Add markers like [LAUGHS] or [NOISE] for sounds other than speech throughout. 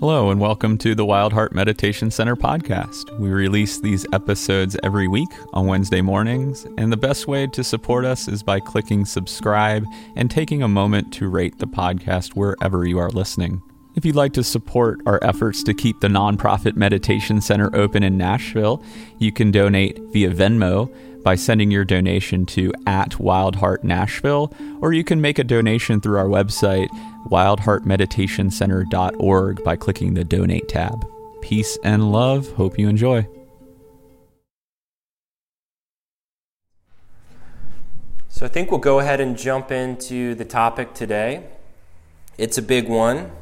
Hello, and welcome to the Wild Heart Meditation Center podcast. We release these episodes every week on Wednesday mornings, and the best way to support us is by clicking subscribe and taking a moment to rate the podcast wherever you are listening. If you'd like to support our efforts to keep the nonprofit meditation center open in Nashville, you can donate via Venmo by sending your donation to at Wildheart Nashville, or you can make a donation through our website, wildheartmeditationcenter.org, by clicking the donate tab. Peace and love. Hope you enjoy. So I think we'll go ahead and jump into the topic today. It's a big one.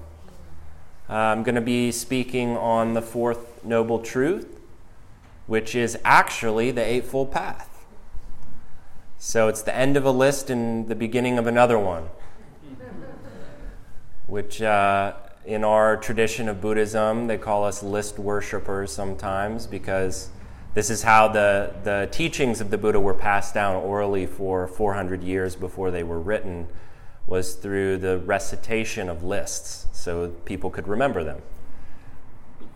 I'm going to be speaking on the fourth noble truth, which is actually the Eightfold Path. So it's the end of a list and the beginning of another one, which uh, in our tradition of Buddhism, they call us list worshippers sometimes because this is how the, the teachings of the Buddha were passed down orally for 400 years before they were written, was through the recitation of lists so people could remember them.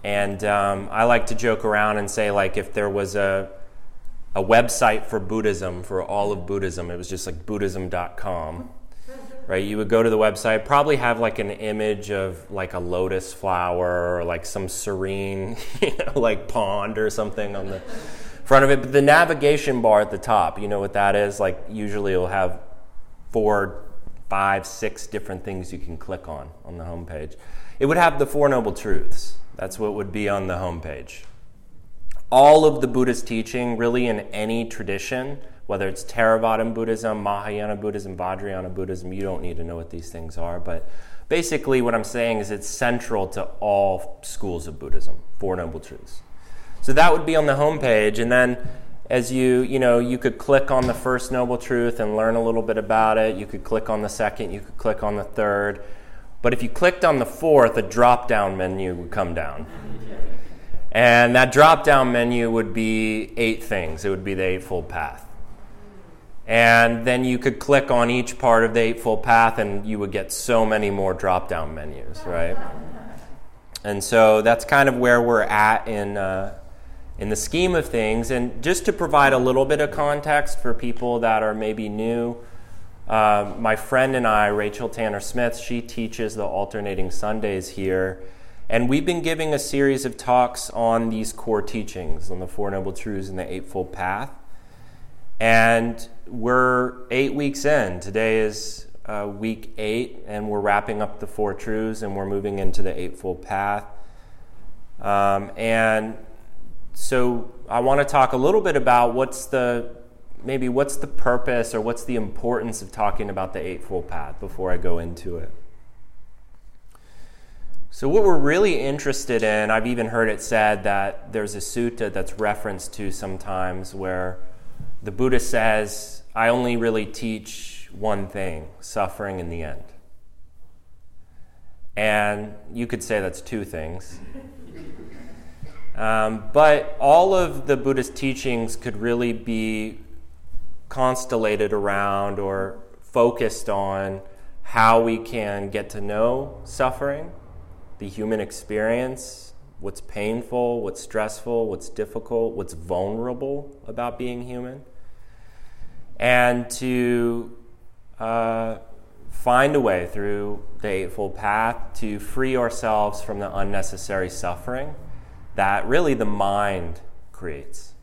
And um, I like to joke around and say, like, if there was a a website for Buddhism, for all of Buddhism. It was just like buddhism.com. Right? You would go to the website, probably have like an image of like a lotus flower or like some serene, [LAUGHS] you know, like pond or something on the front of it. But the navigation bar at the top, you know what that is? Like usually it'll have four, five, six different things you can click on on the homepage. It would have the Four Noble Truths. That's what would be on the homepage all of the Buddhist teaching, really in any tradition, whether it's Theravada Buddhism, Mahayana Buddhism, Vajrayana Buddhism, you don't need to know what these things are. But basically, what I'm saying is it's central to all schools of Buddhism, Four Noble Truths. So that would be on the homepage. And then as you, you know, you could click on the first Noble Truth and learn a little bit about it. You could click on the second, you could click on the third. But if you clicked on the fourth, a drop down menu would come down. And that drop down menu would be eight things. It would be the Eightfold Path. And then you could click on each part of the Eightfold Path and you would get so many more drop down menus, right? And so that's kind of where we're at in, uh, in the scheme of things. And just to provide a little bit of context for people that are maybe new, uh, my friend and I, Rachel Tanner Smith, she teaches the alternating Sundays here. And we've been giving a series of talks on these core teachings, on the Four Noble Truths and the Eightfold Path. And we're eight weeks in. Today is uh, week eight, and we're wrapping up the Four Truths and we're moving into the Eightfold Path. Um, and so I want to talk a little bit about what's the maybe what's the purpose or what's the importance of talking about the Eightfold Path before I go into it. So, what we're really interested in, I've even heard it said that there's a sutta that's referenced to sometimes where the Buddha says, I only really teach one thing suffering in the end. And you could say that's two things. Um, but all of the Buddhist teachings could really be constellated around or focused on how we can get to know suffering the human experience, what's painful, what's stressful, what's difficult, what's vulnerable about being human, and to uh, find a way through the Eightfold Path to free ourselves from the unnecessary suffering that really the mind creates.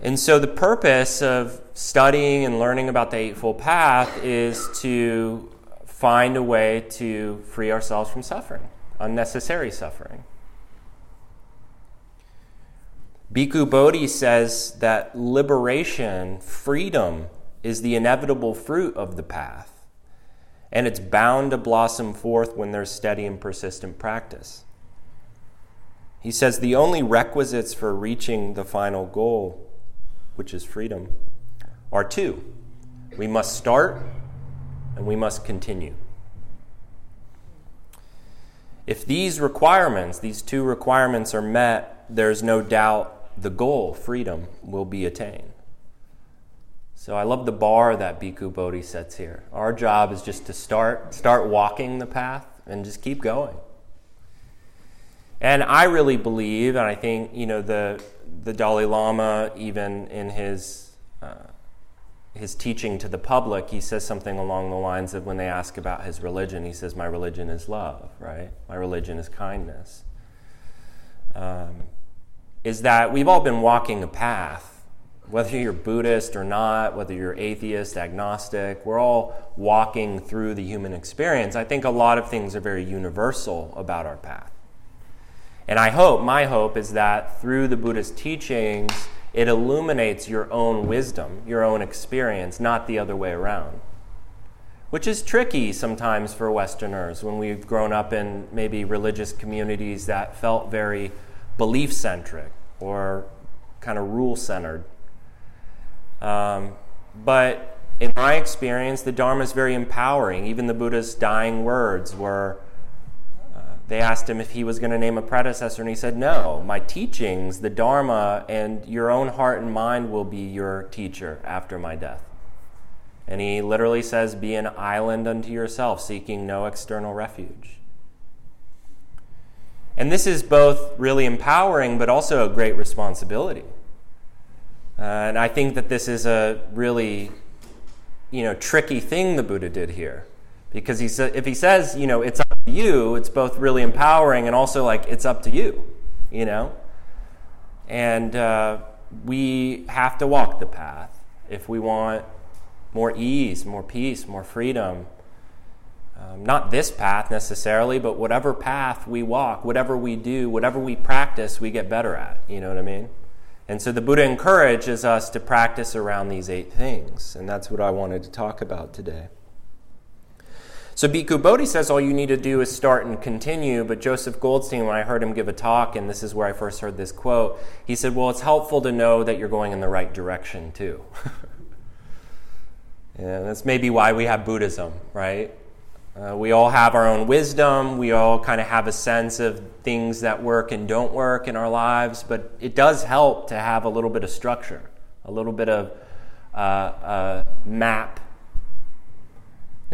And so, the purpose of studying and learning about the Eightfold Path is to find a way to free ourselves from suffering, unnecessary suffering. Bhikkhu Bodhi says that liberation, freedom, is the inevitable fruit of the path, and it's bound to blossom forth when there's steady and persistent practice. He says the only requisites for reaching the final goal, which is freedom, are two. We must start and we must continue. If these requirements, these two requirements are met, there's no doubt the goal, freedom, will be attained. So I love the bar that Bhikkhu Bodhi sets here. Our job is just to start start walking the path and just keep going. And I really believe, and I think you know the the Dalai Lama, even in his uh, his teaching to the public, he says something along the lines of when they ask about his religion, he says, "My religion is love, right? My religion is kindness." Um, is that we've all been walking a path, whether you're Buddhist or not, whether you're atheist, agnostic, we're all walking through the human experience. I think a lot of things are very universal about our path. And I hope, my hope is that through the Buddhist teachings, it illuminates your own wisdom, your own experience, not the other way around. Which is tricky sometimes for Westerners when we've grown up in maybe religious communities that felt very belief centric or kind of rule centered. Um, but in my experience, the Dharma is very empowering. Even the Buddha's dying words were they asked him if he was going to name a predecessor, and he said, No, my teachings, the Dharma, and your own heart and mind will be your teacher after my death. And he literally says, Be an island unto yourself, seeking no external refuge. And this is both really empowering, but also a great responsibility. Uh, and I think that this is a really, you know, tricky thing the Buddha did here, because he sa- if he says, you know, it's you, it's both really empowering and also like it's up to you, you know. And uh, we have to walk the path if we want more ease, more peace, more freedom, um, not this path necessarily, but whatever path we walk, whatever we do, whatever we practice, we get better at. You know what I mean? And so the Buddha encourages us to practice around these eight things. And that's what I wanted to talk about today. So Bhikkhu Bodhi says all you need to do is start and continue. But Joseph Goldstein, when I heard him give a talk, and this is where I first heard this quote, he said, Well, it's helpful to know that you're going in the right direction, too. [LAUGHS] and that's maybe why we have Buddhism, right? Uh, we all have our own wisdom. We all kind of have a sense of things that work and don't work in our lives, but it does help to have a little bit of structure, a little bit of uh, a map.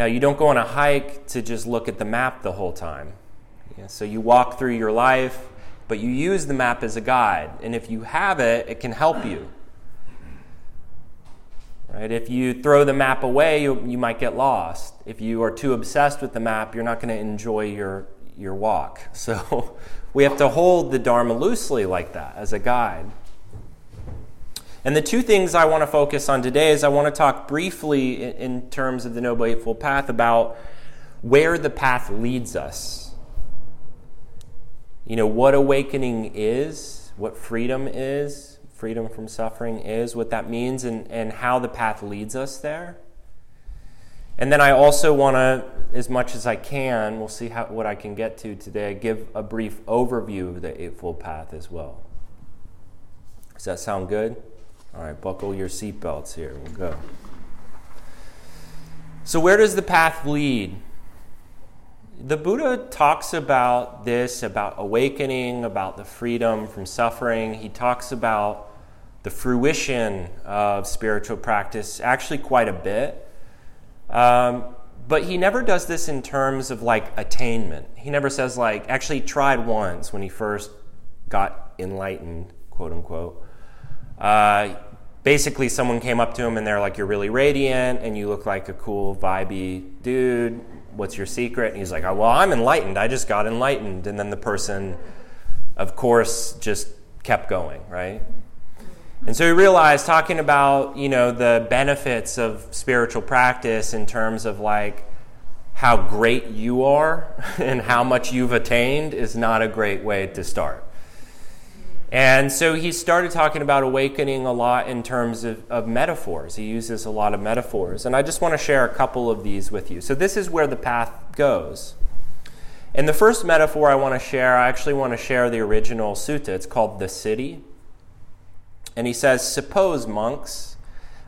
Now, you don't go on a hike to just look at the map the whole time. Yeah, so you walk through your life, but you use the map as a guide. And if you have it, it can help you. Right? If you throw the map away, you, you might get lost. If you are too obsessed with the map, you're not going to enjoy your, your walk. [LAUGHS] So we have to hold the Dharma loosely like that as a guide. And the two things I want to focus on today is I want to talk briefly in, terms of the Noble Eightfold Path about where the path leads us. You know, what awakening is, what freedom is, freedom from suffering is, what that means, and, and how the path leads us there. And then I also want to, as much as I can, we'll see how, what I can get to today, give a brief overview of the Eightfold Path as well. Does that sound good? All right, buckle your seatbelts here. We'll go. So, where does the path lead? The Buddha talks about this, about awakening, about the freedom from suffering. He talks about the fruition of spiritual practice actually quite a bit. Um, but he never does this in terms of like attainment. He never says, like, actually tried once when he first got enlightened, quote unquote. Uh, basically, someone came up to him and they're like, You're really radiant and you look like a cool, vibey dude. What's your secret? And he's like, oh, Well, I'm enlightened. I just got enlightened. And then the person, of course, just kept going, right? And so he realized talking about, you know, the benefits of spiritual practice in terms of like how great you are [LAUGHS] and how much you've attained is not a great way to start. And so he started talking about awakening a lot in terms of, of, metaphors. He uses a lot of metaphors. And I just want to share a couple of these with you. So this is where the path goes. And the first metaphor I want to share, I actually want to share the original sutta. It's called The City. And he says, Suppose, monks,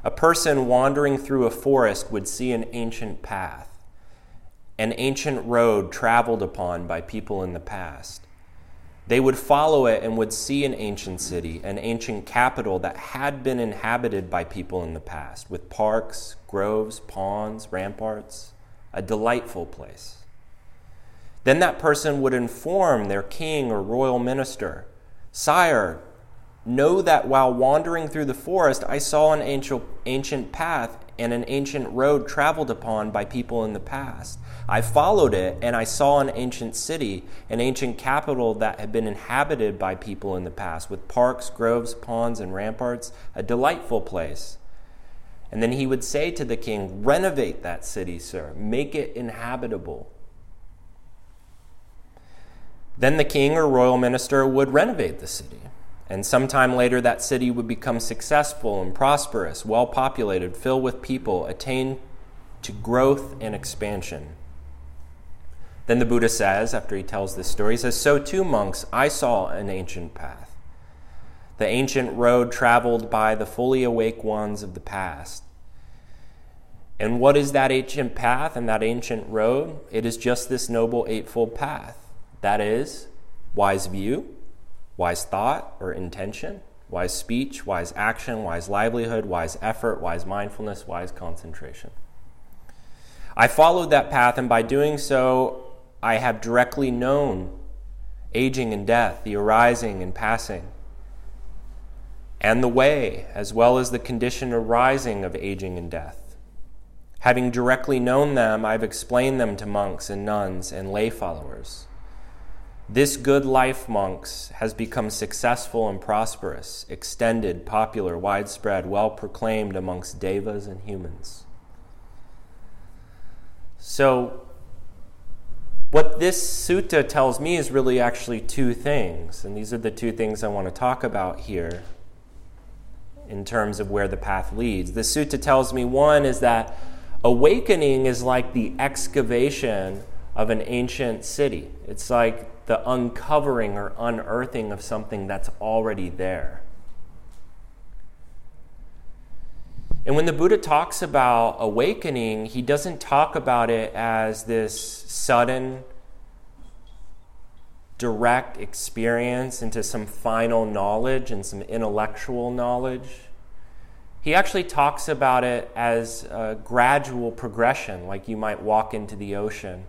a person wandering through a forest would see an ancient path, an ancient road traveled upon by people in the past. They would follow it and would see an ancient city, an ancient capital that had been inhabited by people in the past, with parks, groves, ponds, ramparts, a delightful place. Then that person would inform their king or royal minister Sire, know that while wandering through the forest, I saw an ancient, ancient path and an ancient road traveled upon by people in the past. I followed it, and I saw an ancient city, an ancient capital that had been inhabited by people in the past, with parks, groves, ponds, and ramparts, a delightful place. And then he would say to the king, Renovate that city, sir, make it inhabitable. Then the king or royal minister would renovate the city. And sometime later, that city would become successful and prosperous, well populated, filled with people, attain to growth and expansion. Then the Buddha says, after he tells this story, he says, So too, monks, I saw an ancient path, the ancient road traveled by the fully awake ones of the past. And what is that ancient path and that ancient road? It is just this noble eightfold path. That is, wise view, wise thought or intention, wise speech, wise action, wise livelihood, wise effort, wise mindfulness, wise concentration. I followed that path, and by doing so, I have directly known aging and death, the arising and passing, and the way, as well as the condition arising of aging and death. Having directly known them, I've explained them to monks and nuns and lay followers. This good life, monks, has become successful and prosperous, extended, popular, widespread, well proclaimed amongst devas and humans. So, what this sutta tells me is really actually two things, and these are the two things I want to talk about here in terms of where the path leads. The sutta tells me one is that awakening is like the excavation of an ancient city, it's like the uncovering or unearthing of something that's already there. And when the Buddha talks about awakening, he doesn't talk about it as this sudden, direct experience into some final knowledge and some intellectual knowledge. He actually talks about it as a gradual progression, like you might walk into the ocean,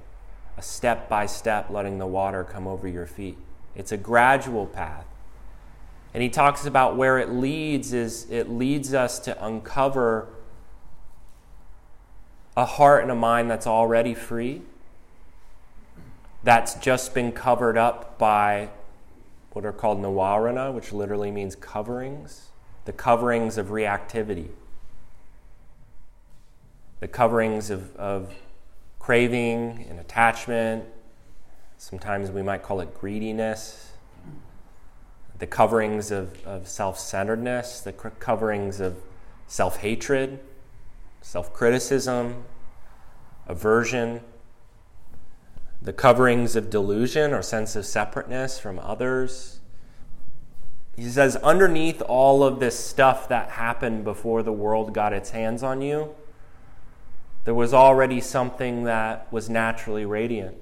a step by step, letting the water come over your feet. It's a gradual path. And he talks about where it leads is it leads us to uncover a heart and a mind that's already free, that's just been covered up by what are called nivarana, which literally means coverings, the coverings of reactivity, the coverings of, of craving and attachment. Sometimes we might call it greediness the coverings of, of self centeredness, the coverings of self hatred, self criticism, aversion, the coverings of delusion or sense of separateness from others. He says, underneath all of this stuff that happened before the world got its hands on you, there was already something that was naturally radiant.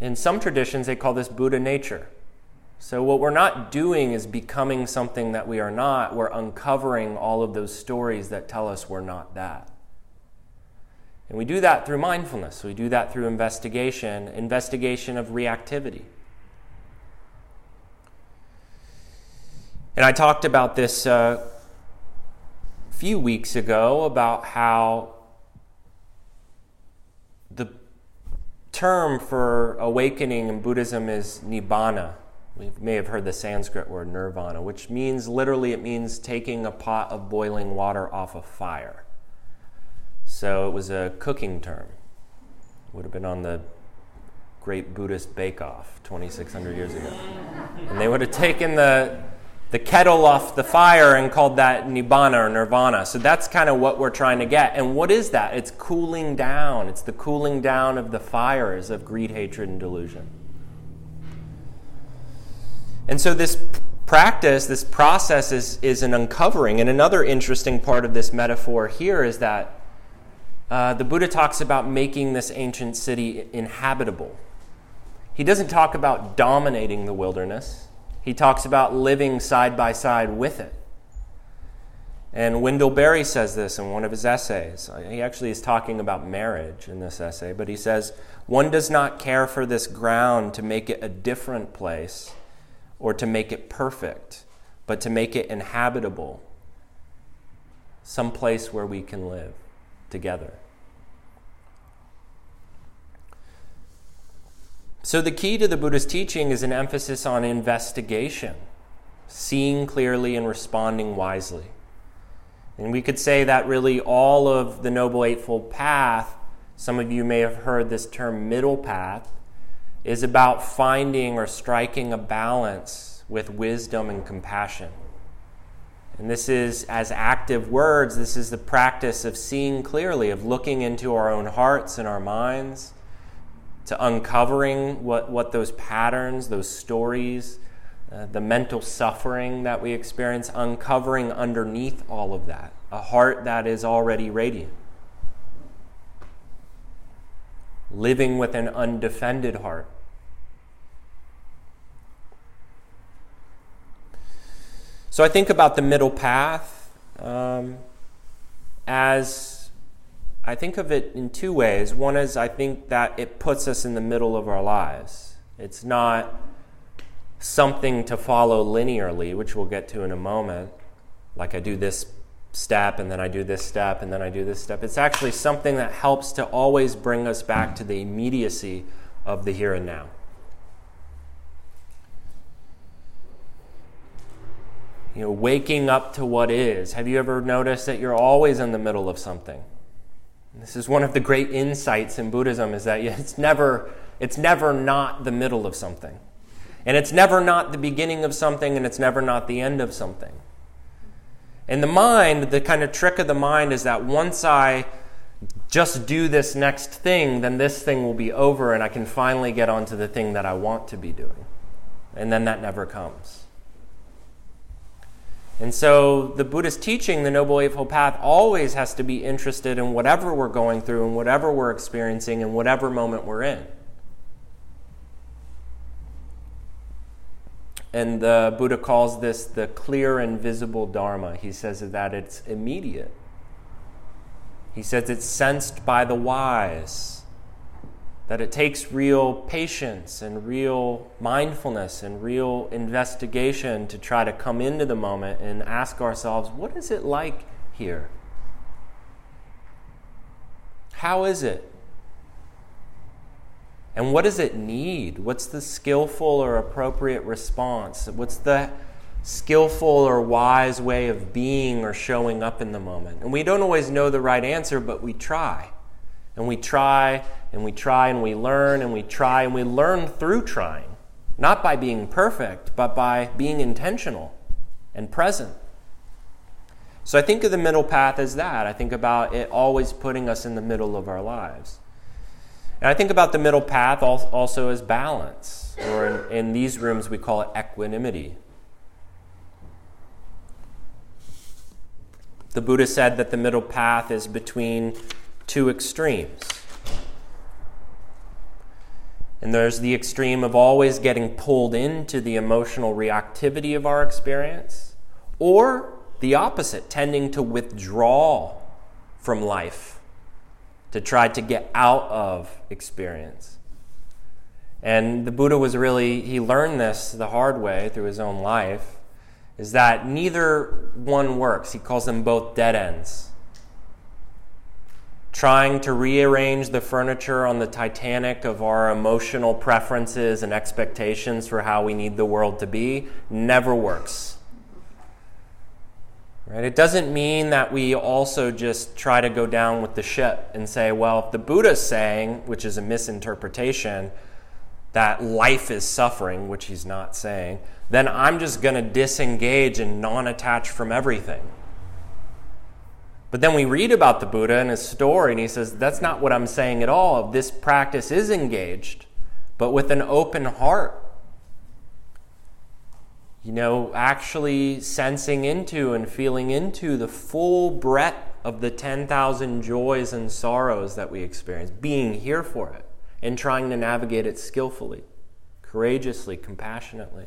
In some traditions, they call this Buddha nature. So, what we're not doing is becoming something that we are not. We're uncovering all of those stories that tell us we're not that. And we do that through mindfulness. We do that through investigation, investigation of reactivity. And I talked about this uh, a few weeks ago about how the term for awakening in Buddhism is nibbana. We may have heard the Sanskrit word nirvana, which means literally it means taking a pot of boiling water off a fire. So it was a cooking term. Would have been on the Great Buddhist Bake Off 2,600 years ago. And they would have taken the, the kettle off the fire and called that nibbana or nirvana. So that's kind of what we're trying to get. And what is that? It's cooling down. It's the cooling down of the fires of greed, hatred, and delusion. And so this practice, this process is, is an uncovering. And another interesting part of this metaphor here is that uh, the Buddha talks about making this ancient city inhabitable. he doesn't talk about dominating the wilderness, he talks about living side by side with it. And Wendell Berry says this in one of his essays. He actually is talking about marriage in this essay, but he says, One does not care for this ground to make it a different place or to make it perfect, but to make it inhabitable, some place where we can live together. So, the key to the Buddha's teaching is an emphasis on investigation, seeing clearly and responding wisely. And we could say that really all of the Noble Eightfold Path, some of you may have heard this term middle path, is about finding or striking a balance with wisdom and compassion. And this is, as active words, this is the practice of seeing clearly, of looking into our own hearts and our minds, to uncovering what, what those patterns, those stories, uh, the mental suffering that we experience, uncovering underneath all of that a heart that is already radiant. Living with an undefended heart. So I think about the middle path um, as I think of it in two ways. One is I think that it puts us in the middle of our lives. It's not something to follow linearly, which we'll get to in a moment, like I do this step and then I do this step and then I do this step. It's actually something that helps to always bring us back to the immediacy of the here and now. You know, waking up to what is. Have you ever noticed that you're always in the middle of something? This is one of the great insights in Buddhism is that [LAUGHS] it's never it's never not the middle of something. And it's never not the beginning of something and it's never not the end of something. And the mind, the kind of trick of the mind is that once I just do this next thing, then this thing will be over and I can finally get onto the thing that I want to be doing. And then that never comes. And so the Buddhist teaching, the Noble Eightfold Path, always has to be interested in whatever we're going through and whatever we're experiencing and whatever moment we're in. And the Buddha calls this the clear and visible Dharma. He says that it's immediate. He says it's sensed by the wise that it takes real patience and real mindfulness and real investigation to try to come into the moment and ask ourselves, what is it like here? How is it? And what does it need? What's the skillful or appropriate response? What's the skillful or wise way of being or showing up in the moment? And we don't always know the right answer, but we try. And we try and we try and we learn and we try and we learn through trying. Not by being perfect, but by being intentional and present. So I think of the middle path as that. I think about it always putting us in the middle of our lives. And I think about the middle path also as balance, or in, in these rooms we call it equanimity. The Buddha said that the middle path is between two extremes. And there's the extreme of always getting pulled into the emotional reactivity of our experience, or the opposite, tending to withdraw from life, to try to get out of experience. And the Buddha was really, he learned this the hard way through his own life, is that neither one works. He calls them both dead ends trying to rearrange the furniture on the Titanic of our emotional preferences and expectations for how we need the world to be never works. Right? It doesn't mean that we also just try to go down with the ship and say, well, if the Buddha's saying, which is a misinterpretation, that life is suffering, which he's not saying, then I'm just going to disengage and non attach from everything. But then we read about the Buddha and his story, and he says, That's not what I'm saying at all. This practice is engaged, but with an open heart. You know, actually sensing into and feeling into the full breadth of the 10,000 joys and sorrows that we experience, being here for it, and trying to navigate it skillfully. courageously, compassionately.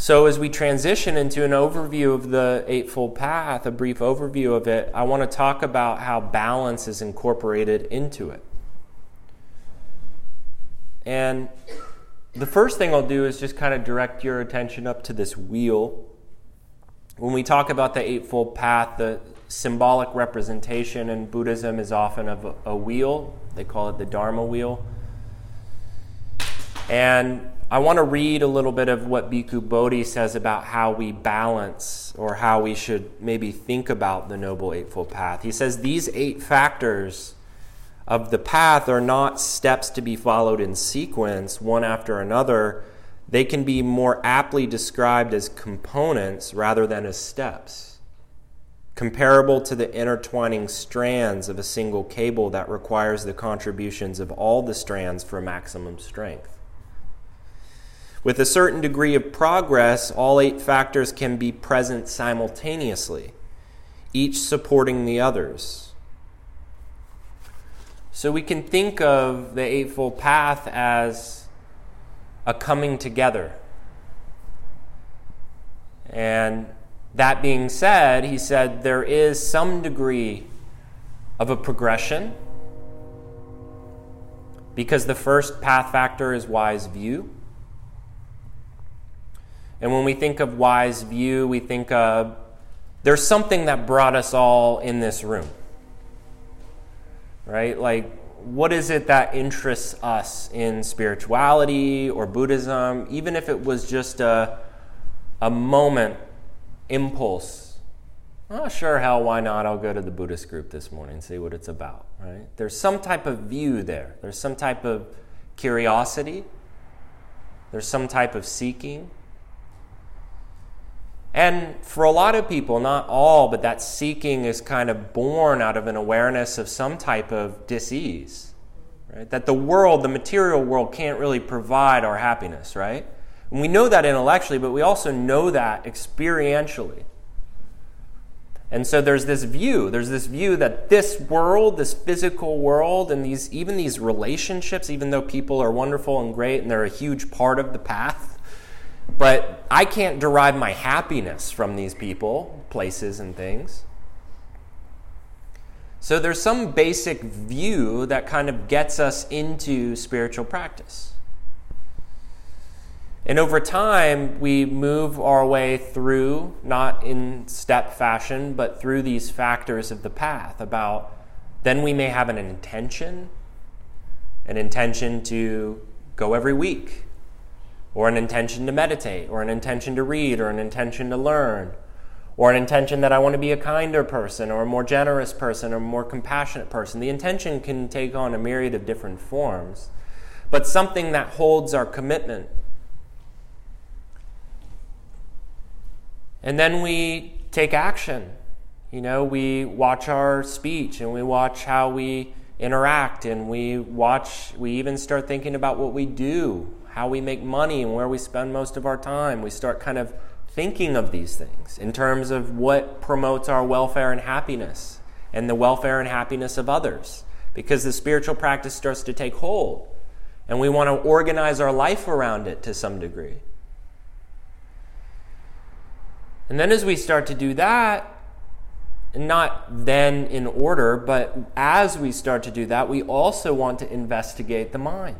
So, as we transition into an overview of the Eightfold Path, a brief overview of it, I want to talk about how balance is incorporated into it. And the first thing I'll do is just kind of direct your attention up to this wheel. When we talk about the Eightfold Path, the symbolic representation in Buddhism is often of a wheel. They call it the Dharma wheel. And I want to read a little bit of what Bhikkhu Bodhi says about how we balance or how we should maybe think about the Noble Eightfold Path. He says these eight factors of the path are not steps to be followed in sequence, one after another. They can be more aptly described as components rather than as steps, comparable to the intertwining strands of a single cable that requires the contributions of all the strands for maximum strength. With a certain degree of progress, all eight factors can be present simultaneously, each supporting the others. So we can think of the Eightfold Path as a coming together. And that being said, he said there is some degree of a progression because the first path factor is wise view. And when we think of wise view, we think of there's something that brought us all in this room. Right? Like, what is it that interests us in spirituality or Buddhism, even if it was just a, a moment, impulse? Oh, sure, hell, why not? I'll go to the Buddhist group this morning and see what it's about, right? There's some type of view there. There's some type of curiosity. There's some type of seeking. And for a lot of people, not all, but that seeking is kind of born out of an awareness of some type of disease. Right? That the world, the material world, can't really provide our happiness, right? And we know that intellectually, but we also know that experientially. And so there's this view, there's this view that this world, this physical world, and these even these relationships, even though people are wonderful and great and they're a huge part of the path, but I can't derive my happiness from these people, places, and things. So there's some basic view that kind of gets us into spiritual practice. And over time, we move our way through, not in step fashion, but through these factors of the path. About then we may have an intention, an intention to go every week, or an intention to meditate, or an intention to read, or an intention to learn, or an intention that I want to be a kinder person, or a more generous person, or a more compassionate person. The intention can take on a myriad of different forms, but something that holds our commitment. And then we take action. You know, we watch our speech and we watch how we interact and we watch, we even start thinking about what we do how we make money and where we spend most of our time. We start kind of thinking of these things in terms of what promotes our welfare and happiness and the welfare and happiness of others because the spiritual practice starts to take hold and we want to organize our life around it to some degree. And then as we start to do that, not then in order, but as we start to do that, we also want to investigate the mind.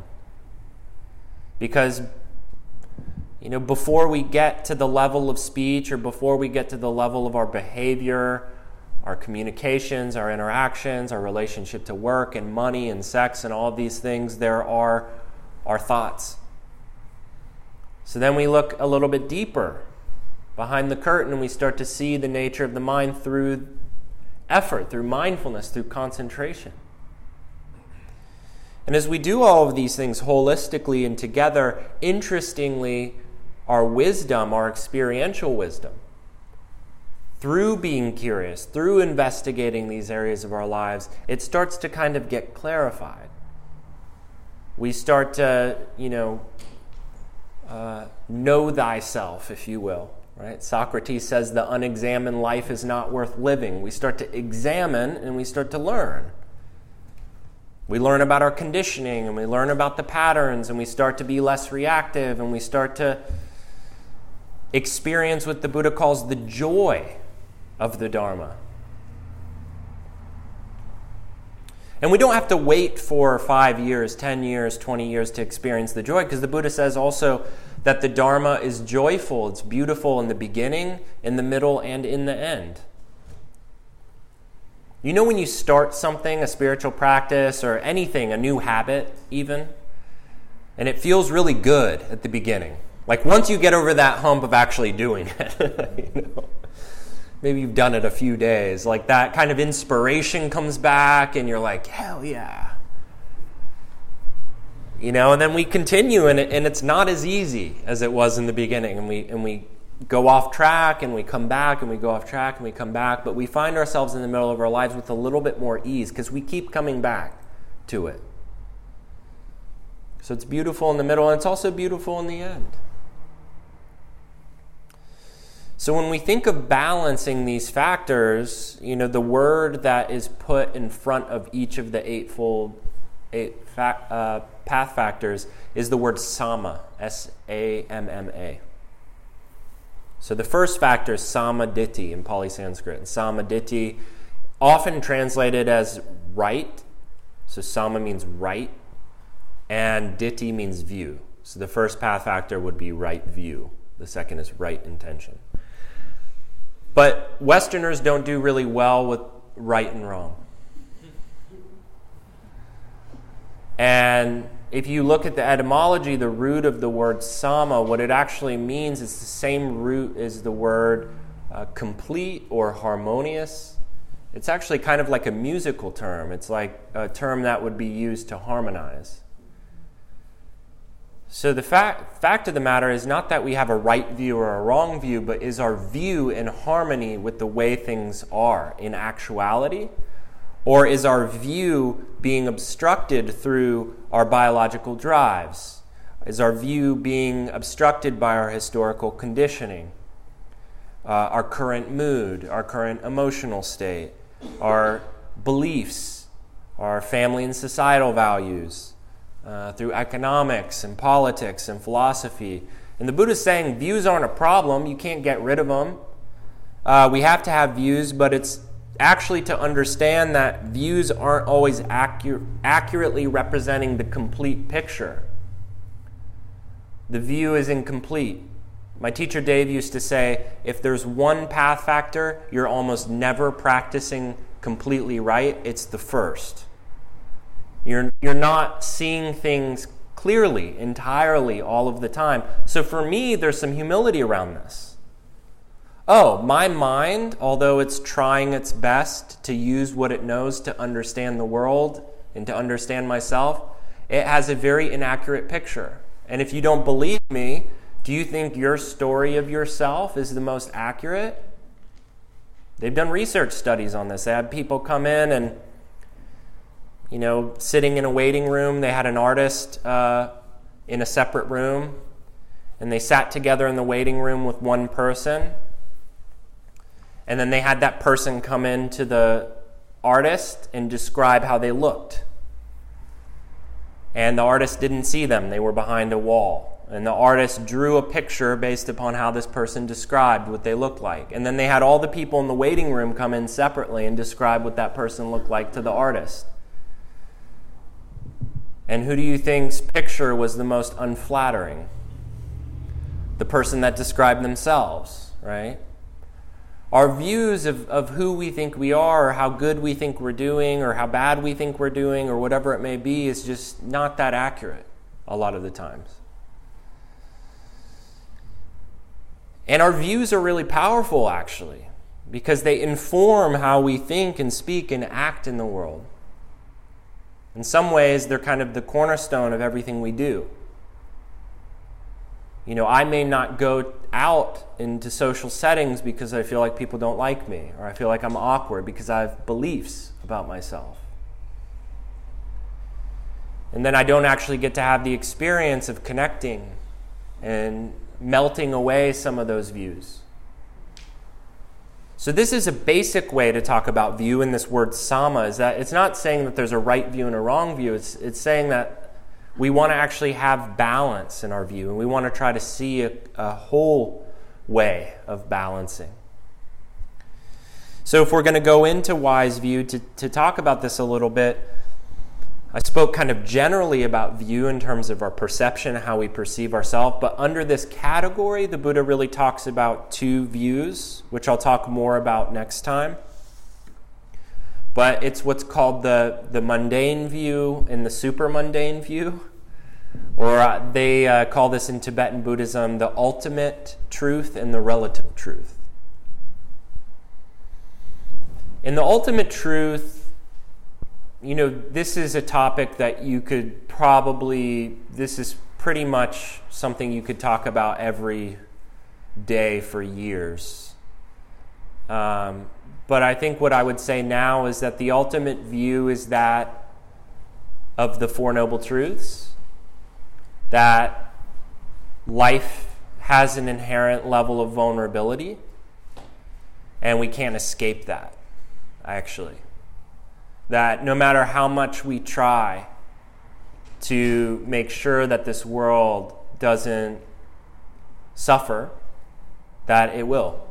Because you know, before we get to the level of speech or before we get to the level of our behavior, our communications, our interactions, our relationship to work and money and sex and all of these things, there are our thoughts. So then we look a little bit deeper behind the curtain and we start to see the nature of the mind through effort, through mindfulness, through concentration. And as we do all of these things holistically and together, interestingly, our wisdom, our experiential wisdom, through being curious, through investigating these areas of our lives, it starts to kind of get clarified. We start to, you know, uh, know thyself, if you will. Right? Socrates says the unexamined life is not worth living. We start to examine and we start to learn. We learn about our conditioning and we learn about the patterns and we start to be less reactive and we start to experience what the Buddha calls the joy of the Dharma. And we don't have to wait for five years, 10 years, 20 years to experience the joy, because the Buddha says also that the Dharma is joyful, it's beautiful in the beginning, in the middle, and in the end. You know, when you start something, a spiritual practice or anything, a new habit, even, and it feels really good at the beginning. Like once you get over that hump of actually doing [LAUGHS] it, you know maybe you've done it a few days, like that kind of inspiration comes back and you're like, hell yeah. You know, and then we continue and, it, and it's not as easy as it was in the beginning. And we, and we go off track and we come back and we go off track and we come back. But we find ourselves in the middle of our lives with a little bit more ease because we keep coming back to it. So it's beautiful in the middle and it's also beautiful in the end. So when we think of balancing these factors, you know, the word that is put in front of each of the eightfold eight fa- uh, path factors is the word samma, S A M M A. So the first factor is sammaditthi in Pali Sanskrit. And sammaditthi, often translated as right. So samma means right, and ditthi means view. So the first path factor would be right view. The second is right intention. But Westerners don't do really well with right and wrong. And if you look at the etymology, the root of the word samma, what it actually means is the same root as the word uh, complete or harmonious. It's actually kind of like a musical term. It's like a term that would be used to harmonize. So the fact, fact of the matter is not that we have a right view or a wrong view, but is our view in harmony with the way things are in actuality? Or is our view being obstructed through our biological drives? Is our view being obstructed by our historical conditioning, uh, our current mood, our current emotional state, our beliefs, our family and societal values? uh, through economics and politics and philosophy. And the Buddha is saying views aren't a problem, you can't get rid of them. Uh, we have to have views, but it's actually to understand that views aren't always accurate, accurately representing the complete picture. The view is incomplete. My teacher Dave used to say if there's one path factor you're almost never practicing completely right, it's the first. You're, you're not seeing things clearly, entirely, all of the time. So for me, there's some humility around this. Oh, my mind, although it's trying its best to use what it knows to understand the world and to understand myself, it has a very inaccurate picture. And if you don't believe me, do you think your story of yourself is the most accurate? They've done research studies on this. They had people come in and you know, sitting in a waiting room. They had an artist uh, in a separate room, and they sat together in the waiting room with one person. And then they had that person come in to the artist and describe how they looked. And the artist didn't see them, they were behind a wall. And the artist drew a picture based upon how this person described what they looked like. And then they had all the people in the waiting room come in separately and describe what that person looked like to the artist. And who do you think's picture was the most unflattering? The person that described themselves, right? Our views of, of who we think we are, or how good we think we're doing, or how bad we think we're doing, or whatever it may be, is just not that accurate a lot of the times. And our views are really powerful, actually, because they inform how we think and speak and act in the world. In some ways, they're kind of the cornerstone of everything we do. You know, I may not go out into social settings because I feel like people don't like me, or I feel like I'm awkward because I have beliefs about myself. And then I don't actually get to have the experience of connecting and melting away some of those views. So, this is a basic way to talk about view in this word samma, is that it's not saying that there's a right view and a wrong view. It's, it's saying that we want to actually have balance in our view, and we want to try to see a, a whole way of balancing. So, if we're going to go into wise view to, to talk about this a little bit, I spoke kind of generally about view in terms of our perception, how we perceive ourselves, but under this category, the Buddha really talks about two views, which I'll talk more about next time. But it's what's called the, the mundane view and the super mundane view. Or uh, they uh, call this in Tibetan Buddhism the ultimate truth and the relative truth. In the ultimate truth, you know, this is a topic that you could probably, this is pretty much something you could talk about every day for years. Um, but I think what I would say now is that the ultimate view is that of the Four Noble Truths, that life has an inherent level of vulnerability, and we can't escape that, actually that no matter how much we try to make sure that this world doesn't suffer, that it will.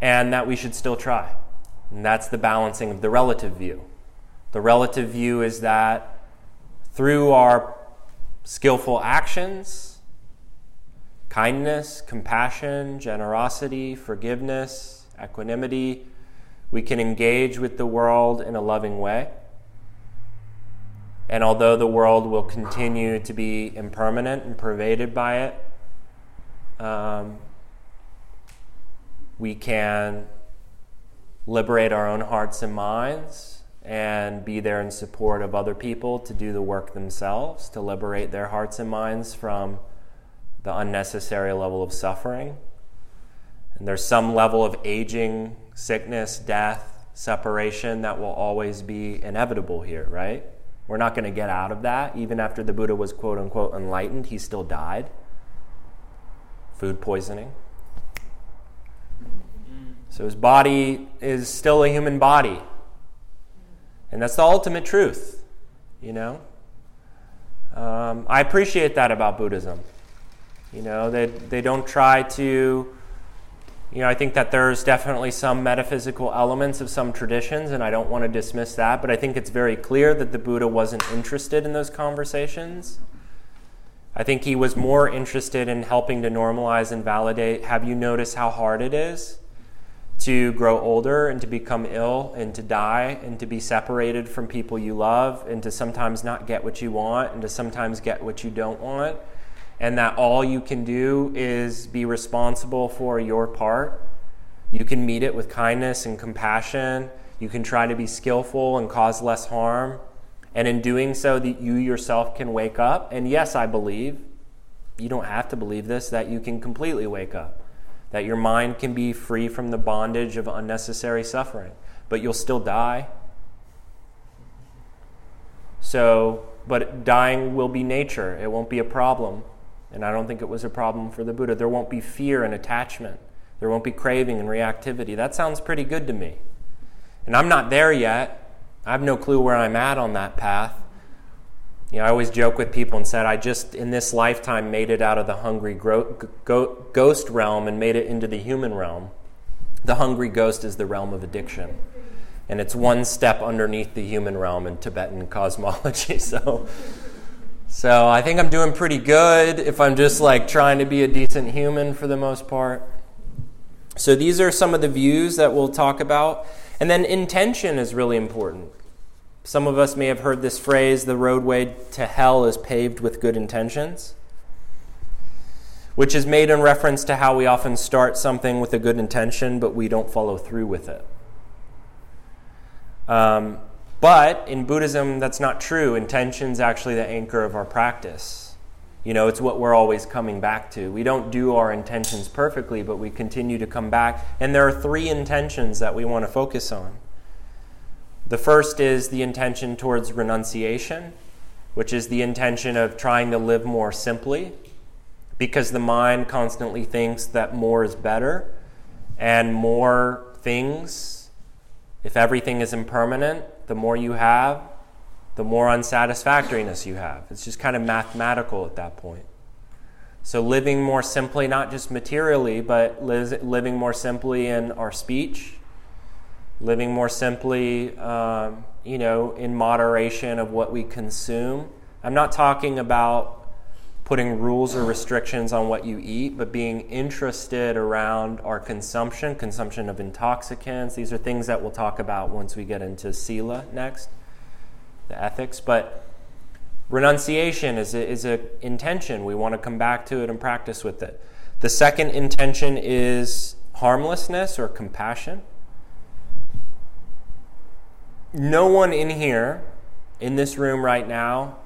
And that we should still try. And that's the balancing of the relative view. The relative view is that through our skillful actions, kindness, compassion, generosity, forgiveness, equanimity, we can engage with the world in a loving way. And although the world will continue to be impermanent and pervaded by it, um, we can liberate our own hearts and minds and be there in support of other people to do the work themselves, to liberate their hearts and minds from the unnecessary level of suffering. And there's some level of aging sickness, death, separation that will always be inevitable here, right? We're not going to get out of that. Even after the Buddha was quote unquote enlightened, he still died. Food poisoning. So his body is still a human body. And that's the ultimate truth, you know? Um, I appreciate that about Buddhism. You know, they, they don't try to you know, I think that there's definitely some metaphysical elements of some traditions, and I don't want to dismiss that, but I think it's very clear that the Buddha wasn't interested in those conversations. I think he was more interested in helping to normalize and validate. Have you noticed how hard it is to grow older and to become ill and to die and to be separated from people you love and to sometimes not get what you want and to sometimes get what you don't want? and that all you can do is be responsible for your part. You can meet it with kindness and compassion. You can try to be skillful and cause less harm. And in doing so, that you yourself can wake up. And yes, I believe, you don't have to believe this, that you can completely wake up. That your mind can be free from the bondage of unnecessary suffering. But you'll still die. So, but dying will be nature, it won't be a problem. And I don't think it was a problem for the Buddha. There won't be fear and attachment. There won't be craving and reactivity. That sounds pretty good to me. And I'm not there yet. I have no clue where I'm at on that path. You know, I always joke with people and said, I just in this lifetime made it out of the hungry gro- go- ghost realm and made it into the human realm. The hungry ghost is the realm of addiction. And it's one step underneath the human realm in Tibetan [LAUGHS] cosmology. [LAUGHS] So so I think I'm doing pretty good if I'm just like trying to be a decent human for the most part. So these are some of the views that we'll talk about. And then intention is really important. Some of us may have heard this phrase the roadway to hell is paved with good intentions, which is made in reference to how we often start something with a good intention, but we don't follow through with it. Um, but in Buddhism, that's not true. Intention's actually the anchor of our practice. You know, it's what we're always coming back to. We don't do our intentions perfectly, but we continue to come back. And there are three intentions that we want to focus on. The first is the intention towards renunciation, which is the intention of trying to live more simply, because the mind constantly thinks that more is better And more things, if everything is impermanent, the more you have, the more unsatisfactoriness you have. It's just kind of mathematical at that point. So, living more simply, not just materially, but living more simply in our speech, living more simply, um, you know, in moderation of what we consume. I'm not talking about putting rules or restrictions on what you eat, but being interested around our consumption, consumption of intoxicants. These are things that we'll talk about once we get into Sila next, the ethics. But renunciation is a, is a intention. We want to come back to it and practice with it. The second intention is harmlessness or compassion. No one in here, in this room right now,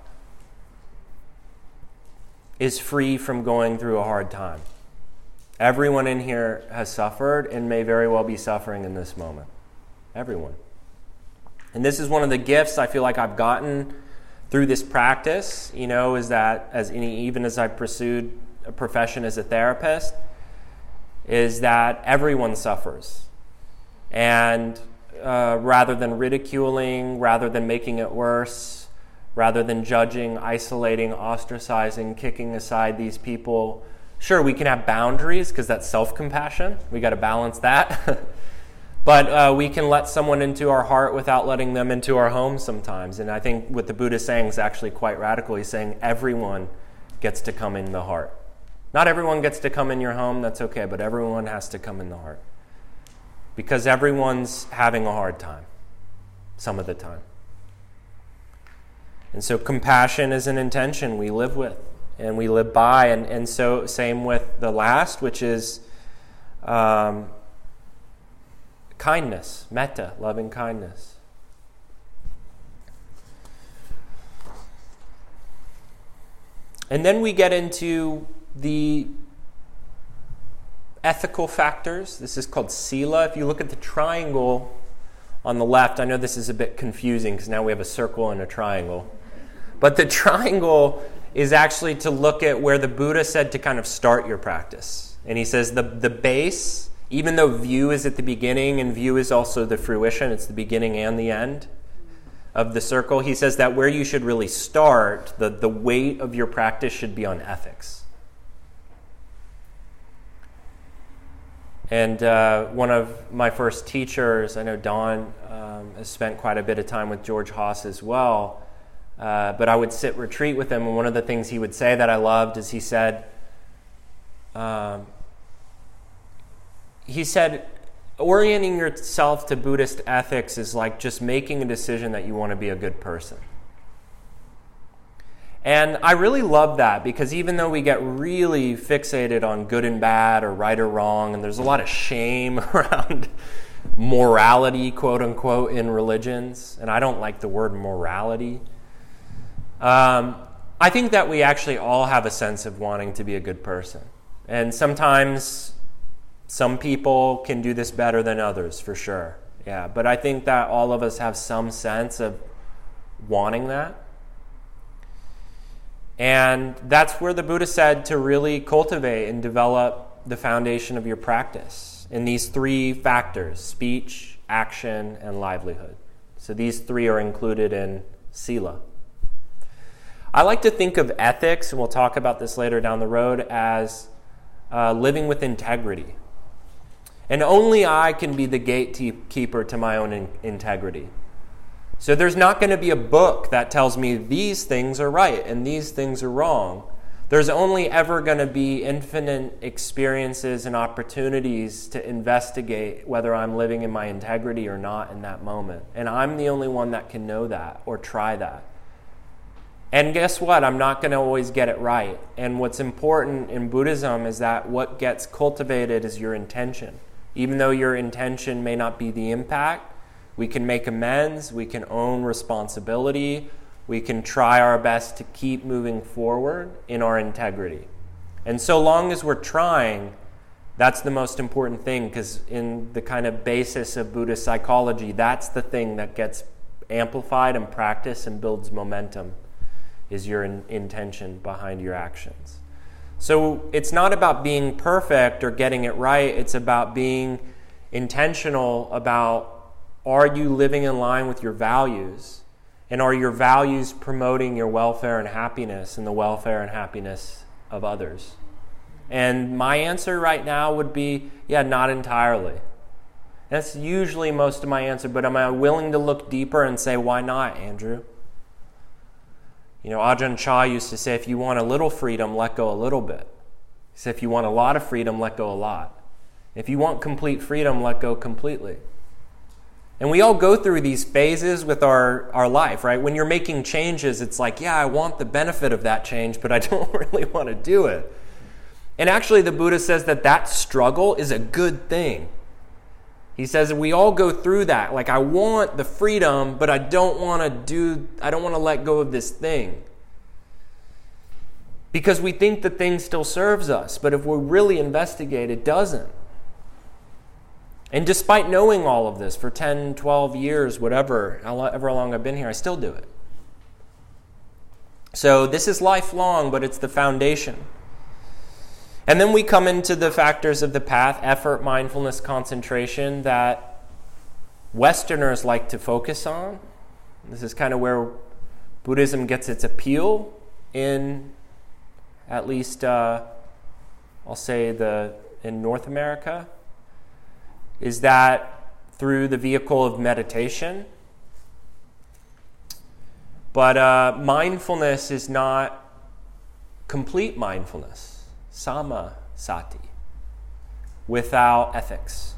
is free from going through a hard time. Everyone in here has suffered and may very well be suffering in this moment. Everyone. And this is one of the gifts I feel like I've gotten through this practice, you know, is that as any, even as I pursued a profession as a therapist, is that everyone suffers. And uh, rather than ridiculing, rather than making it worse, rather than judging, isolating, ostracizing, kicking aside these people. Sure, we can have boundaries because that's self compassion. We got to balance that. [LAUGHS] but uh, we can let someone into our heart without letting them into our home sometimes. And I think what the Buddha is saying is actually quite radical. He's saying everyone gets to come in the heart. Not everyone gets to come in your home, that's okay, but everyone has to come in the heart. Because everyone's having a hard time some of the time. And so compassion is an intention we live with and we live by. And, and so, same with the last, which is um, kindness, metta, loving kindness. And then we get into the ethical factors. This is called sila. If you look at the triangle on the left, I know this is a bit confusing because now we have a circle and a triangle. But the [LAUGHS] triangle is actually to look at where the Buddha said to kind of start your practice. And he says the, the base, even though view is at the beginning and view is also the fruition, it's the beginning and the end of the circle, he says that where you should really start, the, the weight of your practice should be on ethics. And uh, one of my first teachers, I know Don um, has spent quite a bit of time with George Haas as well. Uh, but I would sit retreat with him, and one of the things he would say that I loved is he said, um, he said, orienting yourself to Buddhist ethics is like just making a decision that you want to be a good person. And I really love that because even though we get really fixated on good and bad or right or wrong, and there's a lot of shame [LAUGHS] around morality, quote unquote, in religions, and I don't like the word morality. Um, I think that we actually all have a sense of wanting to be a good person. And sometimes some people can do this better than others, for sure. Yeah, but I think that all of us have some sense of wanting that. And that's where the Buddha said to really cultivate and develop the foundation of your practice in these three factors speech, action, and livelihood. So these three are included in Sila. I like to think of ethics, and we'll talk about this later down the road, as uh, living with integrity. And only I can be the gatekeeper to my own in- integrity. So there's not going to be a book that tells me these things are right and these things are wrong. There's only ever going to be infinite experiences and opportunities to investigate whether I'm living in my integrity or not in that moment. And I'm the only one that can know that or try that. And guess what? I'm not going to always get it right. And what's important in Buddhism is that what gets cultivated is your intention. Even though your intention may not be the impact, we can make amends, we can own responsibility, we can try our best to keep moving forward in our integrity. And so long as we're trying, that's the most important thing because, in the kind of basis of Buddhist psychology, that's the thing that gets amplified and practiced and builds momentum is your in- intention behind your actions. So it's not about being perfect or getting it right, it's about being intentional about are you living in line with your values? And are your values promoting your welfare and happiness and the welfare and happiness of others? And my answer right now would be yeah, not entirely. That's usually most of my answer, but am I willing to look deeper and say, why not, Andrew? You know, Ajahn Chah used to say, if you want a little freedom, let go a little bit. He said, if you want a lot of freedom, let go a lot. If you want complete freedom, let go completely. And we all go through these phases with our, our life, right? When you're making changes, it's like, yeah, I want the benefit of that change, but I [LAUGHS] don't really want to do it. And actually, the Buddha says that that struggle is a good thing. He says we all go through that. Like, I want the freedom, but I don't want to do, I don't want to let go of this thing. Because we think the thing still serves us, but if we really investigate, it doesn't. And despite knowing all of this for 10, 12 years, whatever, however long I've been here, I still do it. So this is lifelong, but it's the foundation. And then we come into the factors of the path effort, mindfulness, concentration that Westerners like to focus on. This is kind of where Buddhism gets its appeal in at least, uh, I'll say, the, in North America, is that through the vehicle of meditation. But uh, mindfulness is not complete mindfulness samma sati, without ethics.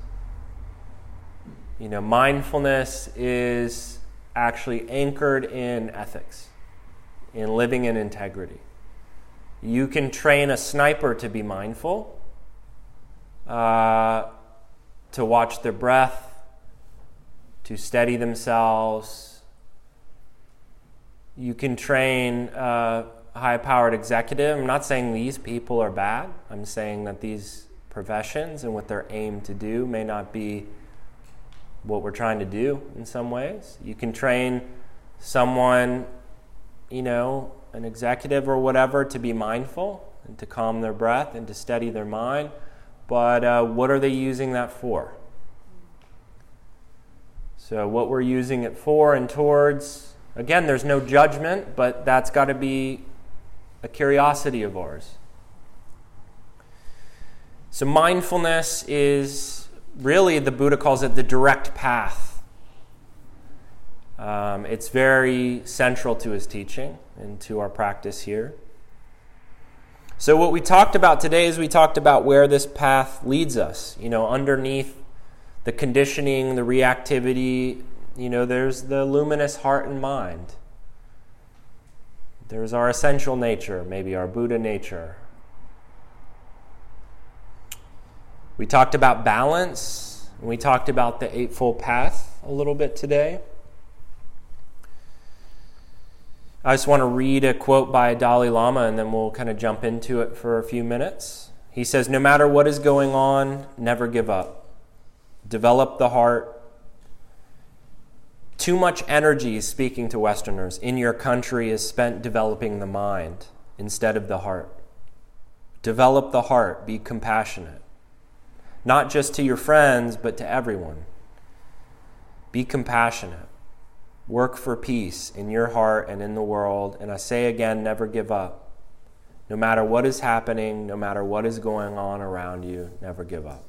You know, mindfulness is actually anchored in ethics, in living in integrity. You can train a sniper to be mindful, uh, to watch their breath, to steady themselves. You can train a high powered executive. I'm not saying these people are bad. I'm saying that these professions and what they're aimed to do may not be what we're trying to do in some ways. You can train someone, you know, an executive or whatever, to be mindful and to calm their breath and to steady their mind. But uh, what are they using that for? So, what we're using it for and towards, again, there's no judgment, but that's got to be a curiosity of ours. So, mindfulness is really, the Buddha calls it the direct path. Um, it's very central to his teaching and to our practice here. So, what we talked about today is we talked about where this path leads us. You know, underneath the conditioning, the reactivity, you know, there's the luminous heart and mind. There's our essential nature, maybe our Buddha nature. We talked about balance, and we talked about the Eightfold Path a little bit today. I just want to read a quote by Dalai Lama and then we'll kind of jump into it for a few minutes. He says, No matter what is going on, never give up. Develop the heart, too much energy, speaking to Westerners, in your country is spent developing the mind instead of the heart. Develop the heart, be compassionate. Not just to your friends, but to everyone. Be compassionate. Work for peace in your heart and in the world. And I say again, never give up. No matter what is happening, no matter what is going on around you, never give up.